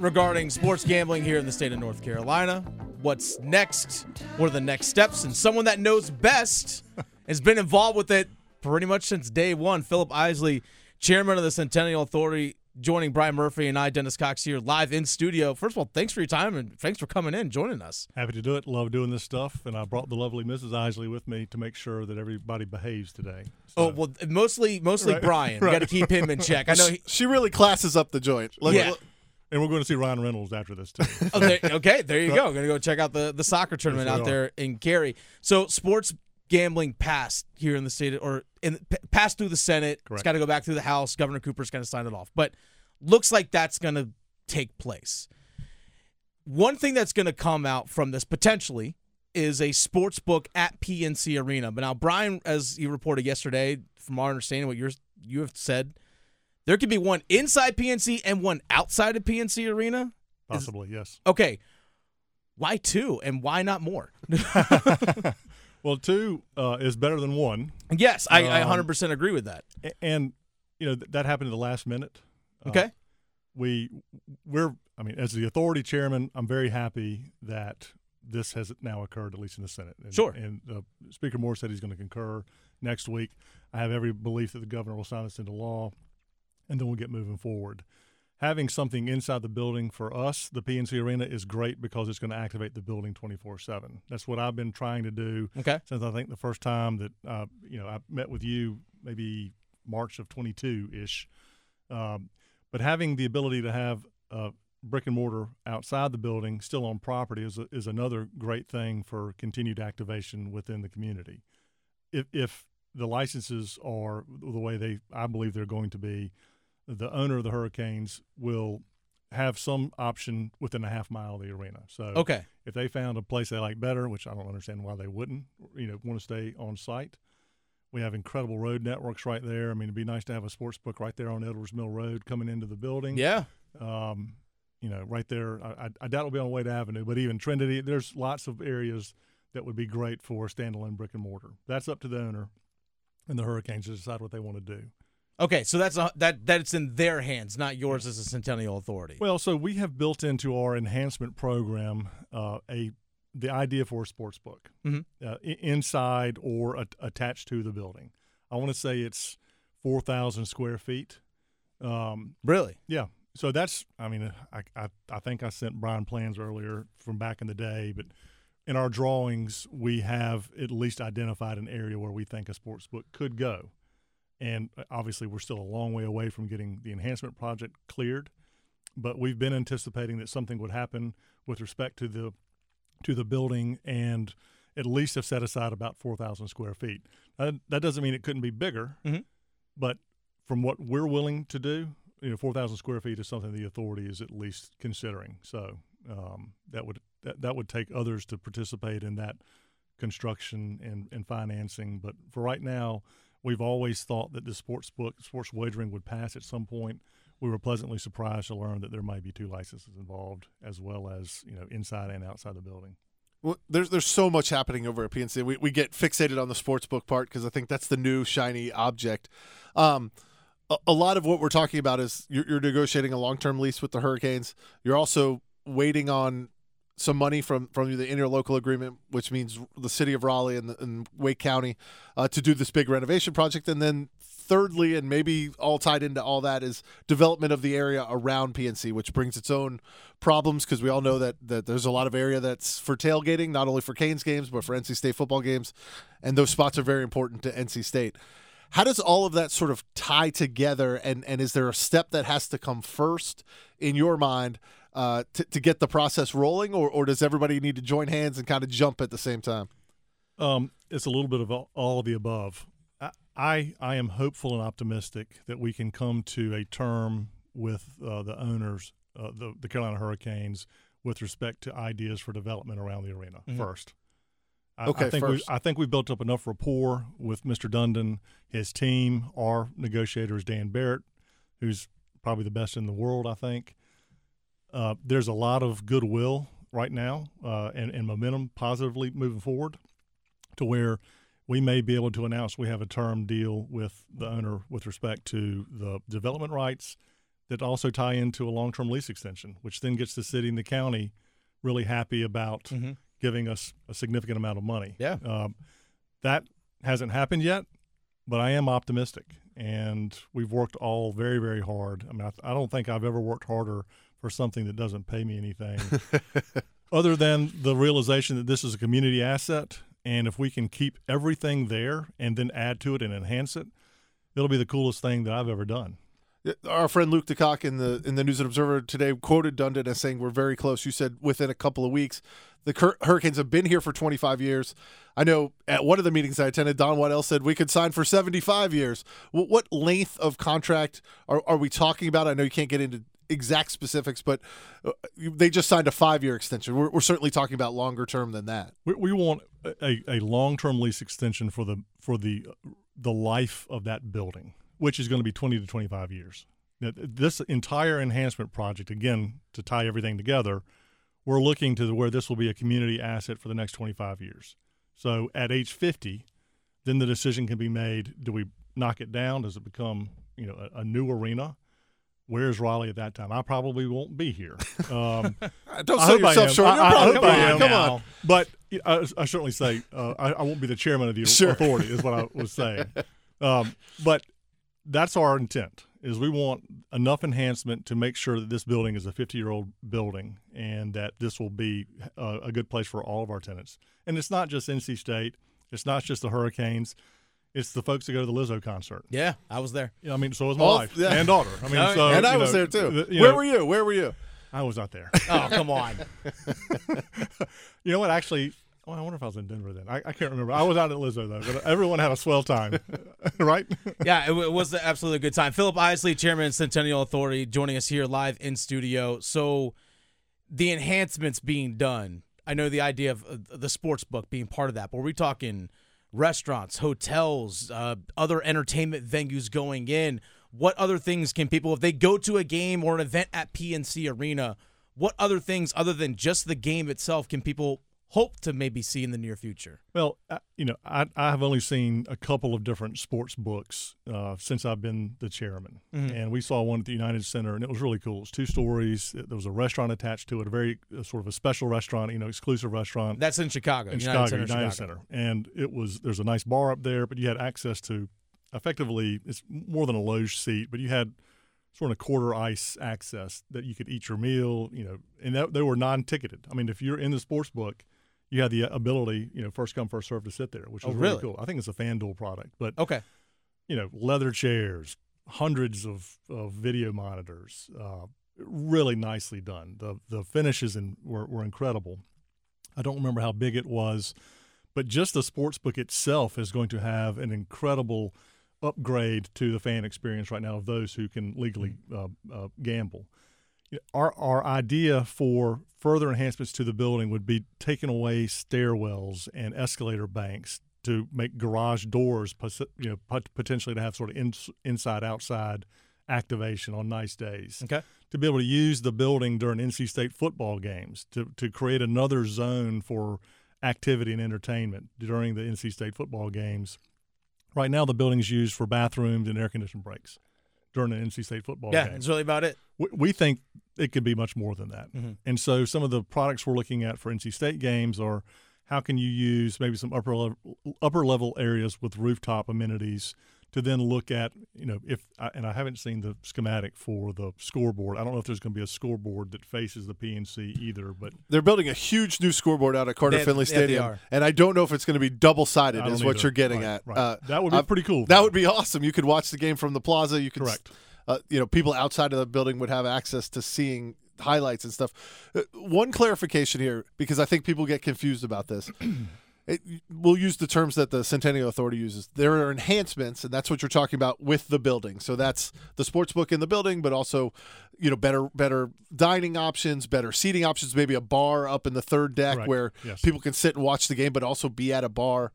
regarding sports gambling here in the state of North Carolina. What's next? What are the next steps? And someone that knows best has been involved with it pretty much since day one. Philip Isley, chairman of the Centennial Authority, joining Brian Murphy and I, Dennis Cox, here live in studio. First of all, thanks for your time and thanks for coming in, joining us. Happy to do it. Love doing this stuff, and I brought the lovely Mrs. Isley with me to make sure that everybody behaves today. Oh, so. Oh well, mostly mostly right. Brian. Right. We got to keep him in check. I know he, she really classes up the joint. Look, yeah. Look. And we're going to see Ryan Reynolds after this too. oh, there, okay, there you go. Going to go check out the, the soccer tournament yes, out there in Cary. So sports gambling passed here in the state, or in passed through the Senate. Correct. It's got to go back through the House. Governor Cooper's going to sign it off, but looks like that's going to take place. One thing that's going to come out from this potentially is a sports book at PNC Arena. But now, Brian, as you reported yesterday, from our understanding, what you're you have said, there could be one inside PNC and one outside of PNC Arena. Possibly, is, yes. Okay, why two and why not more? well, two uh, is better than one. Yes, I, um, I 100% agree with that. And you know that happened at the last minute. Okay. Uh, we we're I mean, as the authority chairman, I'm very happy that this has now occurred, at least in the Senate. And, sure. And uh, Speaker Moore said he's going to concur next week. I have every belief that the governor will sign this into law, and then we'll get moving forward. Having something inside the building for us, the PNC Arena, is great because it's going to activate the building 24 7. That's what I've been trying to do okay. since I think the first time that uh, you know I met with you, maybe March of 22 ish. Um, but having the ability to have a brick and mortar outside the building, still on property, is, a, is another great thing for continued activation within the community. If, if the licenses are the way they, I believe they're going to be, the owner of the Hurricanes will have some option within a half mile of the arena. So okay. if they found a place they like better, which I don't understand why they wouldn't, you know, want to stay on site – we have incredible road networks right there. I mean, it'd be nice to have a sports book right there on Edwards Mill Road coming into the building. Yeah. Um, you know, right there. I, I, doubt it'll be on Wade Avenue, but even Trinity, there's lots of areas that would be great for standalone brick and mortar. That's up to the owner and the Hurricanes to decide what they want to do. Okay, so that's a, that that's in their hands, not yours as a Centennial Authority. Well, so we have built into our enhancement program uh, a the idea for a sports book mm-hmm. uh, inside or a- attached to the building. I want to say it's 4,000 square feet. Um, really? Yeah. So that's, I mean, I, I, I think I sent Brian plans earlier from back in the day, but in our drawings, we have at least identified an area where we think a sports book could go. And uh, obviously, we're still a long way away from getting the enhancement project cleared, but we've been anticipating that something would happen with respect to the to the building and at least have set aside about 4,000 square feet. That, that doesn't mean it couldn't be bigger, mm-hmm. but from what we're willing to do, you know, 4,000 square feet is something the authority is at least considering. So um, that would that, that would take others to participate in that construction and, and financing. But for right now, we've always thought that the sports book, sports wagering would pass at some point we were pleasantly surprised to learn that there might be two licenses involved, as well as you know inside and outside the building. Well, there's there's so much happening over at PNC. We we get fixated on the sports book part because I think that's the new shiny object. Um, a, a, lot of what we're talking about is you're, you're negotiating a long term lease with the Hurricanes. You're also waiting on some money from from the interlocal agreement, which means the city of Raleigh and, the, and Wake County uh, to do this big renovation project, and then thirdly, and maybe all tied into all that, is development of the area around PNC, which brings its own problems because we all know that, that there's a lot of area that's for tailgating, not only for Canes games, but for NC State football games. And those spots are very important to NC State. How does all of that sort of tie together? And, and is there a step that has to come first in your mind uh, to, to get the process rolling, or, or does everybody need to join hands and kind of jump at the same time? Um, it's a little bit of all, all of the above. I I am hopeful and optimistic that we can come to a term with uh, the owners, uh, the the Carolina Hurricanes, with respect to ideas for development around the arena mm-hmm. first. I, okay, I think first. We, I think we've built up enough rapport with Mr. Dundon, his team. Our negotiator is Dan Barrett, who's probably the best in the world. I think uh, there's a lot of goodwill right now uh, and, and momentum positively moving forward to where we may be able to announce we have a term deal with the owner with respect to the development rights, that also tie into a long term lease extension, which then gets the city and the county really happy about mm-hmm. giving us a significant amount of money. Yeah. Um, that hasn't happened yet, but I am optimistic. And we've worked all very, very hard. I mean, I, I don't think I've ever worked harder for something that doesn't pay me anything, other than the realization that this is a community asset. And if we can keep everything there and then add to it and enhance it, it'll be the coolest thing that I've ever done. Our friend Luke DeCock in the in the News and Observer today quoted Dundon as saying we're very close. You said within a couple of weeks. The Hurricanes have been here for 25 years. I know at one of the meetings I attended, Don Waddell said we could sign for 75 years. What length of contract are, are we talking about? I know you can't get into exact specifics, but uh, they just signed a five year extension. We're, we're, certainly talking about longer term than that. We, we want a, a long term lease extension for the for the the life of that building which is going to be 20 to 25 years. Now, this entire enhancement project, again, to tie everything together, we're looking to where this will be a community asset for the next 25 years. So at age 50, then the decision can be made: Do we knock it down? Does it become you know a, a new arena? Where's Raleigh at that time? I probably won't be here. Um, Don't sell yourself short. I, I, hope I am. Come on. But I, I certainly say uh, I, I, won't be the chairman of the sure. authority, is what I was saying. Um, but that's our intent is we want enough enhancement to make sure that this building is a 50 year old building and that this will be a, a, good place for all of our tenants. And it's not just NC State, it's not just the Hurricanes. It's the folks that go to the Lizzo concert. Yeah, I was there. Yeah, I mean, so was my wife yeah. and daughter. I mean, so and I was know, there too. Where know, were you? Where were you? I was not there. oh, come on. you know what? Actually, Oh, I wonder if I was in Denver then. I, I, can't remember. I was out at Lizzo though, but everyone had a swell time, right? yeah, it, it was absolutely a good time. Philip Isley, Chairman of Centennial Authority, joining us here live in studio. So, the enhancements being done. I know the idea of uh, the sports book being part of that, but we're we talking restaurants, hotels, uh, other entertainment venues going in? What other things can people, if they go to a game or an event at PNC Arena, what other things other than just the game itself can people hope to maybe see in the near future? Well, you know, I, I have only seen a couple of different sports books uh, since I've been the chairman, mm-hmm. and we saw one at the United Center, and it was really cool. It's two stories. There was a restaurant attached to it, a very uh, sort of a special restaurant, you know, exclusive restaurant. That's in Chicago, in United Chicago, Center, United Chicago. Center, and it was there's a nice bar up there, but you had access to effectively it's more than a loge seat, but you had sort of quarter ice access that you could eat your meal, you know, and that, they were non-ticketed. I mean, if you're in the sports book you have the ability, you know, first come first serve to sit there, which is oh, really? really cool. I think it's a FanDuel product, but okay, you know, leather chairs, hundreds of, of video monitors, uh, really nicely done. The the finishes in, were were incredible. I don't remember how big it was, but just the sports book itself is going to have an incredible upgrade to the fan experience right now of those who can legally uh, uh, gamble our our idea for further enhancements to the building would be taking away stairwells and escalator banks to make garage doors, you know, potentially to have sort of in, inside outside activation on nice days. Okay. To be able to use the building during NC State football games to to create another zone for activity and entertainment during the NC State football games. Right now, the building is used for bathrooms and air conditioned breaks during an NC State football yeah, game. Yeah, that's really about it. We, we, think it could be much more than that. Mm-hmm. And so some of the products we're looking at for NC State games are how can you use maybe some upper level, upper level areas with rooftop amenities to then look at, you know, if and I haven't seen the schematic for the scoreboard. I don't know if there's going to be a scoreboard that faces the PNC either, but they're building a huge new scoreboard out at Carter they, Finley Stadium, and I don't know if it's going to be double sided. Is what you're getting right, at? Right. Uh, that would be uh, pretty cool. That would be awesome. You could watch the game from the plaza. You could correct. Uh, you know, people outside of the building would have access to seeing highlights and stuff. Uh, one clarification here, because I think people get confused about this. It, we'll use the terms that the Centennial Authority uses. There are enhancements, and that's what you're talking about with the building. So that's the sports book in the building, but also, you know, better better dining options, better seating options, maybe a bar up in the third deck right. where yes. people can sit and watch the game, but also be at a bar.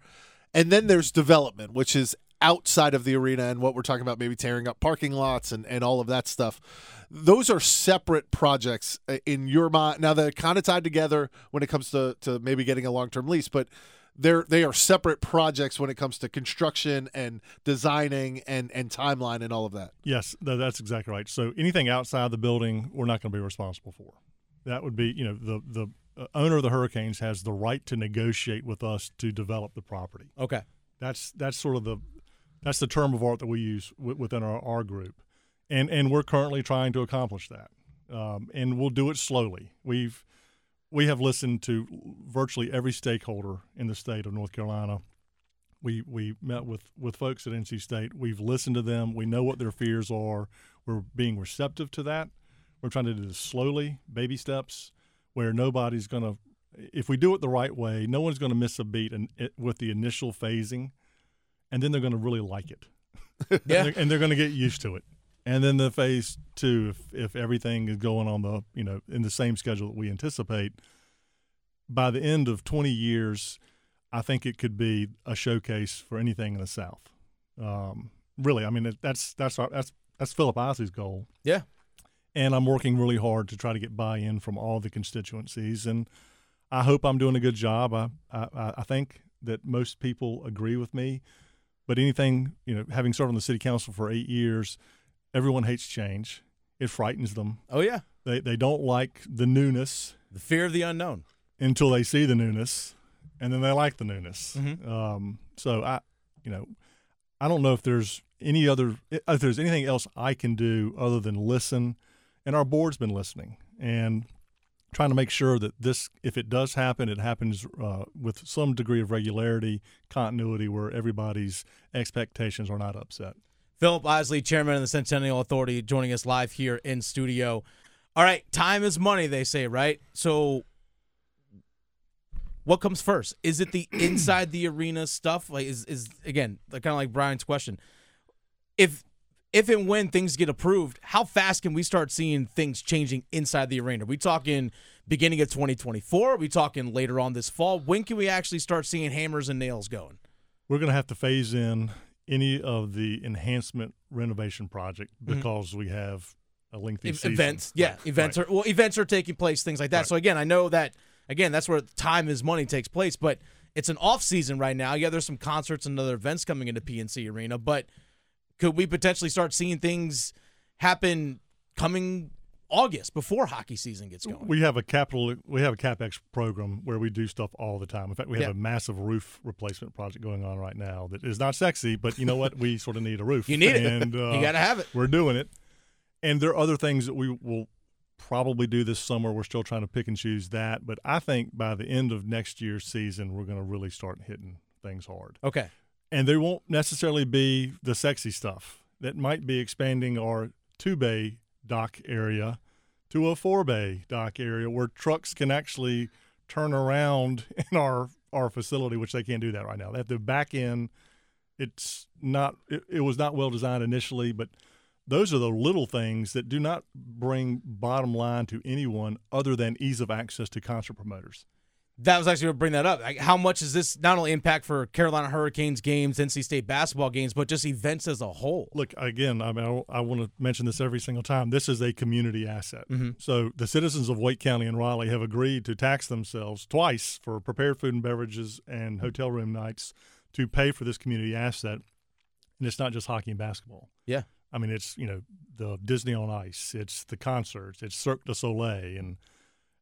And then there's development, which is outside of the arena and what we're talking about, maybe tearing up parking lots and, and all of that stuff. Those are separate projects uh, in your mind. Now they're kind of tied together when it comes to, to maybe getting a long term lease, but they're they are separate projects when it comes to construction and designing and and timeline and all of that. Yes, that's exactly right. So anything outside the building, we're not going to be responsible for. That would be, you know, the the uh, owner of the Hurricanes has the right to negotiate with us to develop the property. Okay, that's that's sort of the that's the term of art that we use within our, our group, and and we're currently trying to accomplish that, um, and we'll do it slowly. We've we have listened to virtually every stakeholder in the state of North Carolina. We we met with with folks at NC State. We've listened to them. We know what their fears are. We're being receptive to that. We're trying to do this slowly, baby steps, where nobody's going to. If we do it the right way, no one's going to miss a beat and with the initial phasing, and then they're going to really like it. Yeah, and they're, and they're going to get used to it. And then the phase two, if if everything is going on the you know in the same schedule that we anticipate, by the end of 20 years, I think it could be a showcase for anything in the South. Um, really, I mean that's that's our, that's that's Philip Isley's goal. Yeah, and I'm working really hard to try to get buy-in from all the constituencies, and I hope I'm doing a good job. I I, I think that most people agree with me, but anything you know, having served on the city council for eight years Everyone hates change. It frightens them. Oh yeah. They they don't like the newness. The fear of the unknown. Until they see the newness, and then they like the newness. Mm-hmm. Um, so I, you know, I don't know if there's any other if there's anything else I can do other than listen. And our board's been listening and trying to make sure that this, if it does happen, it happens uh, with some degree of regularity, continuity, where everybody's expectations are not upset. Philip Isley, chairman of the Centennial Authority, joining us live here in studio. All right, time is money, they say, right? So, what comes first? Is it the inside the arena stuff? Like, is is again kind of like Brian's question? If if and when things get approved, how fast can we start seeing things changing inside the arena? Are we talking beginning of 2024? Are we talking later on this fall? When can we actually start seeing hammers and nails going? We're going to have to phase in any of the enhancement renovation project mm-hmm. because mm-hmm. we have a lengthy e- events. Yeah, right. events right. are well, events are taking place, things like that. Right. So again, I know that again that's where time is money takes place, but it's an off season right now. Yeah, there's some concerts and other events coming into PNC Arena, but could we potentially start seeing things happen coming August before hockey season gets going. We have a capital we have a capex program where we do stuff all the time. In fact, we have yeah. a massive roof replacement project going on right now that is not sexy, but you know what? we sort of need a roof. You need and, it. Uh, you got to have it. We're doing it. And there are other things that we will probably do this summer. We're still trying to pick and choose that, but I think by the end of next year's season, we're going to really start hitting things hard. Okay. And there won't necessarily be the sexy stuff. That might be expanding our two bay dock area to a four bay dock area where trucks can actually turn around in our our facility, which they can't do that right now. They have to back in. It's not. It, it was not well designed initially, but those are the little things that do not bring bottom line to anyone other than ease of access to concert promoters that was actually going to bring that up. Like, how much does this not only impact for Carolina Hurricanes games, NC State basketball games, but just events as a whole? Look, again, I mean, I, I want to mention this every single time. This is a community asset. Mm-hmm. So the citizens of Wake County and Raleigh have agreed to tax themselves twice for prepared food and beverages and hotel room nights to pay for this community asset. And it's not just hockey and basketball. Yeah. I mean, it's you know the Disney on Ice, it's the concerts, it's Cirque du Soleil, and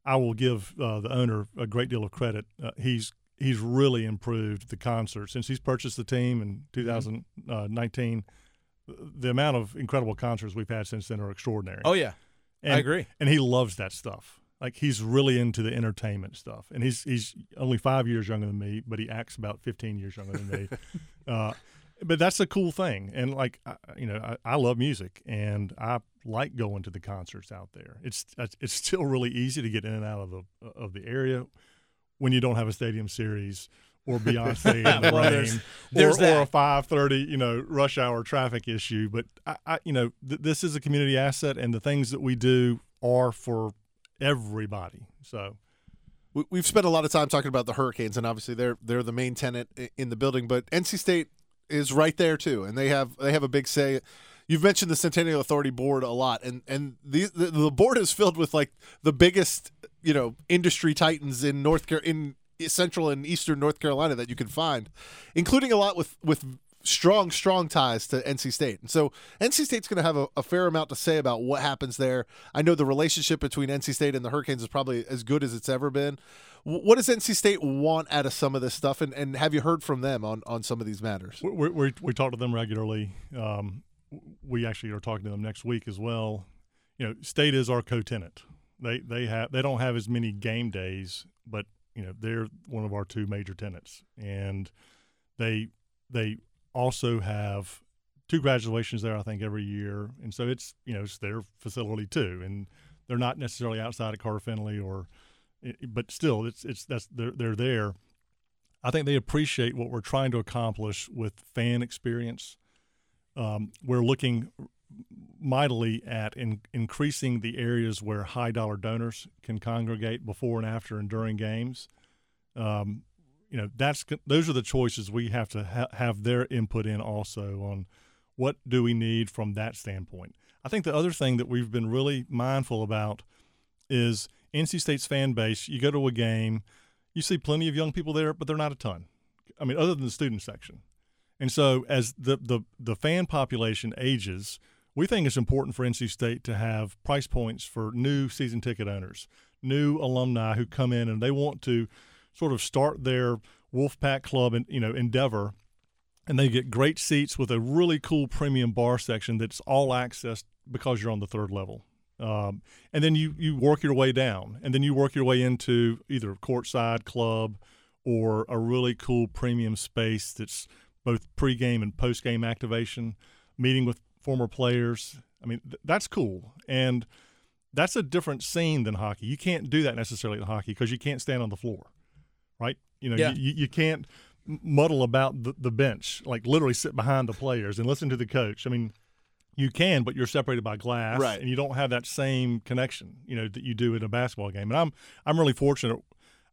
I will give uh, the owner a great deal of credit. Uh, he's he's really improved the concert since he's purchased the team in 2019. The amount of incredible concerts we've had since then are extraordinary. Oh yeah, and, I agree. And he loves that stuff. Like he's really into the entertainment stuff, and he's he's only five years younger than me, but he acts about 15 years younger than me. uh, but that's a cool thing, and like you know, I, I love music, and I like going to the concerts out there. It's uh, it's still really easy to get in and out of the of the area when you don't have a stadium series or Beyonce in the well, rain, there's, there's or, or, a five thirty, you know, rush hour traffic issue. But I, I you know, th- this is a community asset, and the things that we do are for everybody. So we've spent a lot of time talking about the Hurricanes, and obviously they're they're the main tenant in the building. But NC State is right there too, and they have they have a big say. You've mentioned the Centennial Authority board a lot, and and the, the the board is filled with like the biggest you know industry titans in North Car- in central and eastern North Carolina that you can find, including a lot with with strong, strong ties to NC State. And so NC State's going to have a, a, fair amount to say about what happens there. I know the relationship between NC State and the Hurricanes is probably as good as it's ever been. What does NC State want out of some of this stuff? And, and have you heard from them on, on some of these matters? We, we, we talk to them regularly. Um, we actually are talking to them next week as well. You know, State is our co-tenant. They they have they don't have as many game days, but you know they're one of our two major tenants, and they they also have two graduations there, I think, every year, and so it's you know it's their facility too, and they're not necessarily outside of Carter Finley or, but still, it's it's that's they're they're there. I think they appreciate what we're trying to accomplish with fan experience. Um, we're looking mightily at in, increasing the areas where high dollar donors can congregate before and after and during games. Um, you know that's those are the choices we have to ha- have their input in also on what do we need from that standpoint. I think the other thing that we've been really mindful about is NC State's fan base. You go to a game, you see plenty of young people there, but they're not a ton. I mean, other than the student section. And so, as the the the fan population ages, we think it's important for NC State to have price points for new season ticket owners, new alumni who come in and they want to sort of start their Wolfpack Club and you know endeavor, and they get great seats with a really cool premium bar section that's all access because you're on the third level. Um, and then you you work your way down, and then you work your way into either courtside club or a really cool premium space that's both pregame and postgame activation, meeting with former players. I mean, th- that's cool, and that's a different scene than hockey. You can't do that necessarily in hockey because you can't stand on the floor right? You know, yeah. you, you can't muddle about the, the bench, like literally sit behind the players and listen to the coach. I mean, you can, but you're separated by glass, right. and you don't have that same connection, you know, that you do in a basketball game. And I'm I'm really fortunate.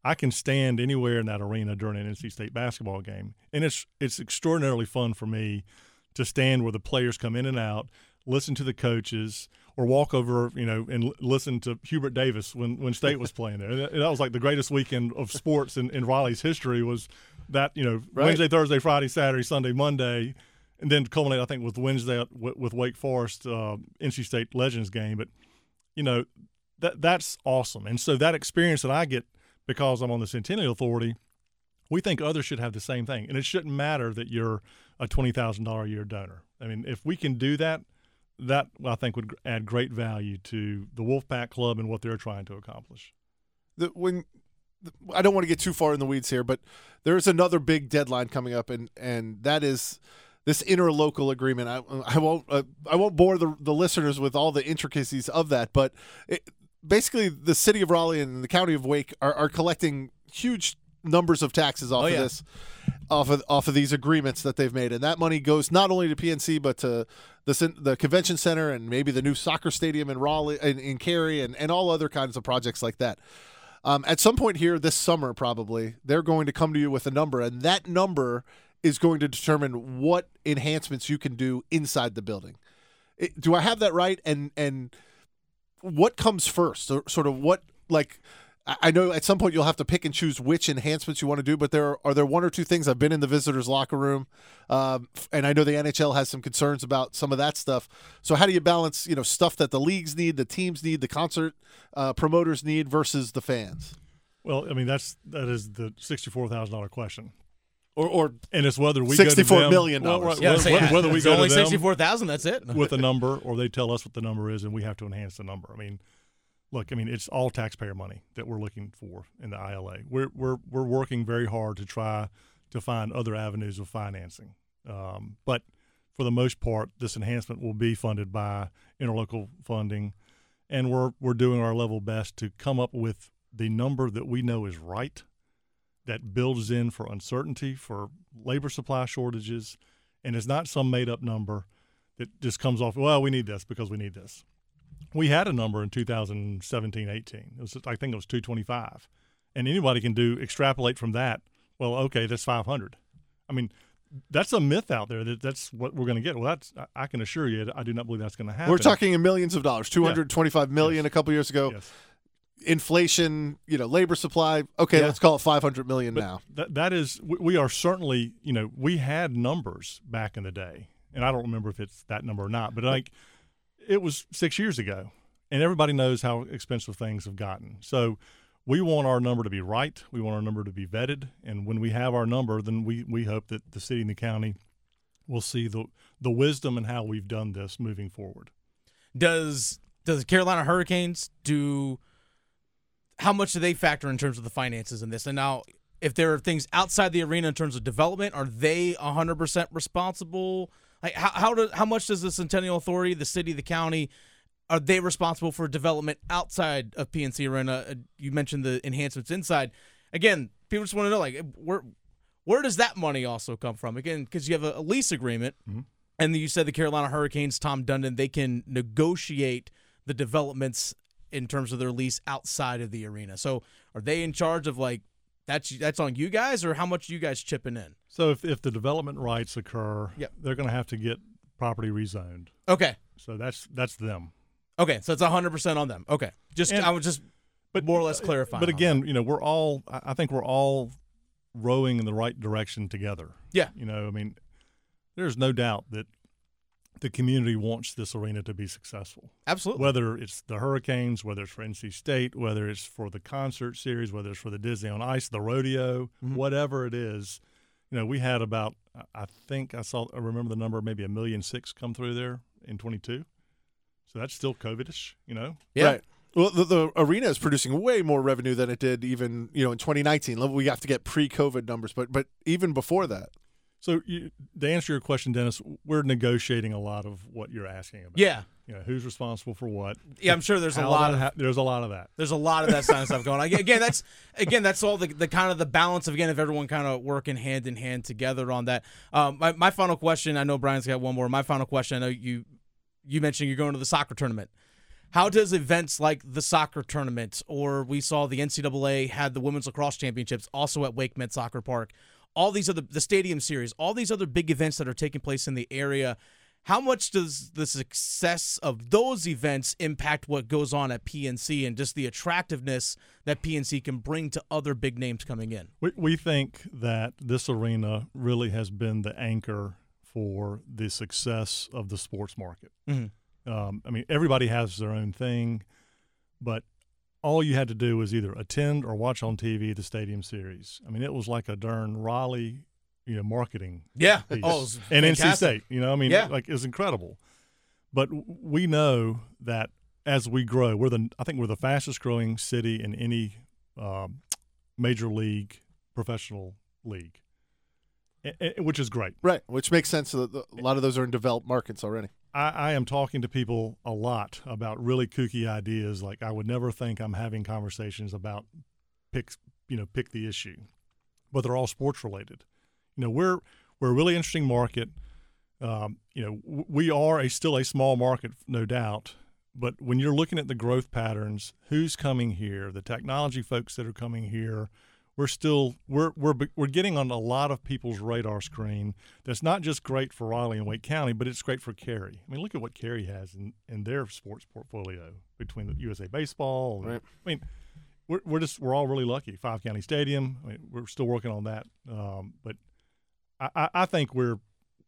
I can stand anywhere in that arena during an NC State basketball game, and it's it's extraordinarily fun for me to stand where the players come in and out, listen to the coaches, or walk over, you know, and l- listen to Hubert Davis when, when State was playing there. That, that was like the greatest weekend of sports in, in Raleigh's history was that, you know, right. Wednesday, Thursday, Friday, Saturday, Sunday, Monday, and then culminate, I think, with Wednesday with, with Wake Forest, uh, NC State Legends game. But, you know, that that's awesome. And so that experience that I get because I'm on the Centennial Authority, we think others should have the same thing. And it shouldn't matter that you're a $20,000 a year donor. I mean, if we can do that – that I think would add great value to the Wolfpack Club and what they're trying to accomplish. The, when I don't want to get too far in the weeds here, but there is another big deadline coming up, and and that is this interlocal agreement. I, I won't uh, I won't bore the the listeners with all the intricacies of that, but it, basically the city of Raleigh and the county of Wake are, are collecting huge numbers of taxes off oh, of yeah. this off of off of these agreements that they've made, and that money goes not only to PNC but to the the convention center and maybe the new soccer stadium in Raleigh in, in Cary and and all other kinds of projects like that. Um, at some point here this summer, probably they're going to come to you with a number, and that number is going to determine what enhancements you can do inside the building. It, do I have that right? And and what comes first? Or sort of what like I know at some point you'll have to pick and choose which enhancements you want to do, but there are, are there one or two things. I've been in the visitors' locker room, um, and I know the NHL has some concerns about some of that stuff. So how do you balance, you know, stuff that the leagues need, the teams need, the concert uh, promoters need versus the fans? Well, I mean that's that is the sixty-four thousand dollar question. Or, or and it's whether we sixty-four go to them, million dollars. Well, yeah, whether, whether, whether we go only sixty-four thousand. That's it. with a number, or they tell us what the number is, and we have to enhance the number. I mean, look, I mean, it's all taxpayer money that we're looking for in the ILA. We're we're we're working very hard to try to find other avenues of financing, um, but for the most part, this enhancement will be funded by interlocal funding, and we're we're doing our level best to come up with the number that we know is right, that builds in for uncertainty, for labor supply shortages, and is not some made up number that just comes off. Well, we need this because we need this we had a number in 2017 18 it was i think it was 225 and anybody can do extrapolate from that well okay that's 500 i mean that's a myth out there that that's what we're going to get well that's i can assure you i do not believe that's going to happen we're talking in millions of dollars 225 yeah. million yes. a couple years ago yes. inflation, you know, labor supply. Okay, Yeah. let's call it 500 million But now. That, that is, we are certainly, you know, we had numbers back in the day, and I don't remember if it's that number or not, but like it was six years ago, and everybody knows how expensive things have gotten. So we want our number to be right. We want our number to be vetted, and when we have our number, then we we hope that the city and the county will see the the wisdom in how we've done this moving forward. Does does Carolina Hurricanes do? How much do they factor in terms of the finances in this? And now, if there are things outside the arena in terms of development, are they 100% responsible? Like how how do, how much does the Centennial Authority, the city, the county, are they responsible for development outside of PNC Arena? Uh, You mentioned the enhancements inside. Again, people just want to know like where where does that money also come from? Again, because you have a, a lease agreement, Mhm. and you said the Carolina Hurricanes, Tom Dundon, they can negotiate the developments in terms of their lease outside of the arena. So are they in charge of like that's that's on you guys, or how much are you guys chipping in? So if if the development rights occur, Yep. they're going to have to get property rezoned. Okay. So that's that's them. Okay, so it's 100% on them. Okay. Just And- I was just but more or less clarifying. But again, you know, we're all. I I think we're all rowing in the right direction together. Yeah. You know, I mean, there's no doubt that the community wants this arena to be successful. absolutely. Whether it's the Hurricanes, whether it's for NC State, whether it's for the concert series, whether it's for the Disney on Ice, the rodeo, Mhm. whatever it is. You know, we had about. I- I think I saw. I remember the number, maybe a million six come through there in 22. So that's still COVIDish. You know. yeah. Right. Well, the, the arena is producing way more revenue than it did even you know in 2019. We have to get pre-COVID numbers, but but even before that, So you, to answer your question, Dennis, we're negotiating a lot of what you're asking about. Yeah. You know, who's responsible for what? Yeah, I'm sure there's a lot that of ha- there's a lot of that. There's a lot of that kind of stuff going on. Again, that's again, that's all the, the kind of the balance of again of everyone kind of working hand in hand together on that. Um, my, my final question. I know Brian's got one more. My final question. I know you you mentioned you're going to the soccer tournament. How does events like the soccer tournament, or we saw the NCAA had the women's lacrosse championships also at WakeMed Soccer Park, all these other the stadium series, all these other big events that are taking place in the area. How much does the success of those events impact what goes on at PNC and just the attractiveness that PNC can bring to other big names coming in? We, we think that this arena really has been the anchor for the success of the sports market. Mhm. Um, I mean, everybody has their own thing, but all you had to do was either attend or watch on TV the Stadium Series. I mean, it was like a darn Raleigh, you know, marketing Yeah. piece. Oh, it was and NC. State. You know, I mean, Yeah. like it's incredible. But we know that as we grow, we're the I think we're the fastest growing city in any um, major league professional league, a- a- which is great. right? Which makes sense. that the- A lot of those are in developed markets already. I, I am talking to people a lot about really kooky ideas. Like I would never think I'm having conversations about pick, you know, pick the issue, but they're all sports related. You know, we're we're a really interesting market. Um, you know, we are a still a small market, no doubt. But when you're looking at the growth patterns, who's coming here, the technology folks that are coming here, we're still we're we're we're getting on a lot of people's radar screen. That's not just great for Raleigh and Wake County, but it's great for Cary. I mean, look at what Cary has in, in their sports portfolio between the USA Baseball. and- Right. I mean, we're we're just we're all really lucky. Five County Stadium. I mean, we're still working on that, um, but I, I, I think we're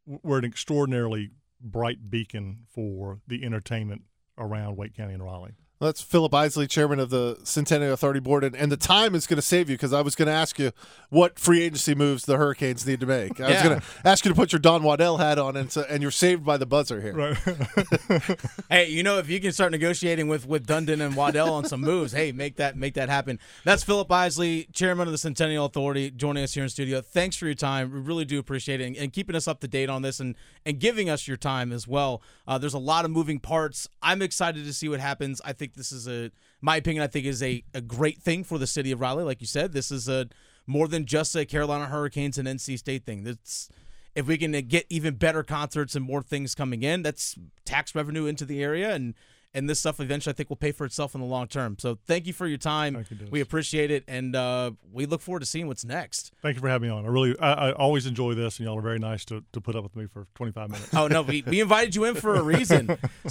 we're an extraordinarily bright beacon for the entertainment around Wake County and Raleigh. That's Philip Isley, chairman of the Centennial Authority Board, and, and the time is going to save you because I was going to ask you what free agency moves the Hurricanes need to make. I was going to ask you to put your Don Waddell hat on, and so, and you're saved by the buzzer here. Right. Hey, you know, if you can start negotiating with with Dundon and Waddell on some moves, hey, make that make that happen. That's Philip Isley, chairman of the Centennial Authority, joining us here in studio. Thanks for your time. We really do appreciate it and, and keeping us up to date on this and and giving us your time as well. Uh, there's a lot of moving parts. I'm excited to see what happens. I think this is a, my opinion, I think is a, a great thing for the city of Raleigh. Like you said, this is a more than just a Carolina Hurricanes and NC State thing. That's if we can get even better concerts and more things coming in, that's tax revenue into the area, and and this stuff eventually I think will pay for itself in the long term. So thank you for your time. You, we appreciate it, and uh, we look forward to seeing what's next. Thank you for having me on. I really, I, I always enjoy this, and y'all are very nice to, to put up with me for 25 minutes. Oh no, we, we invited you in for a reason.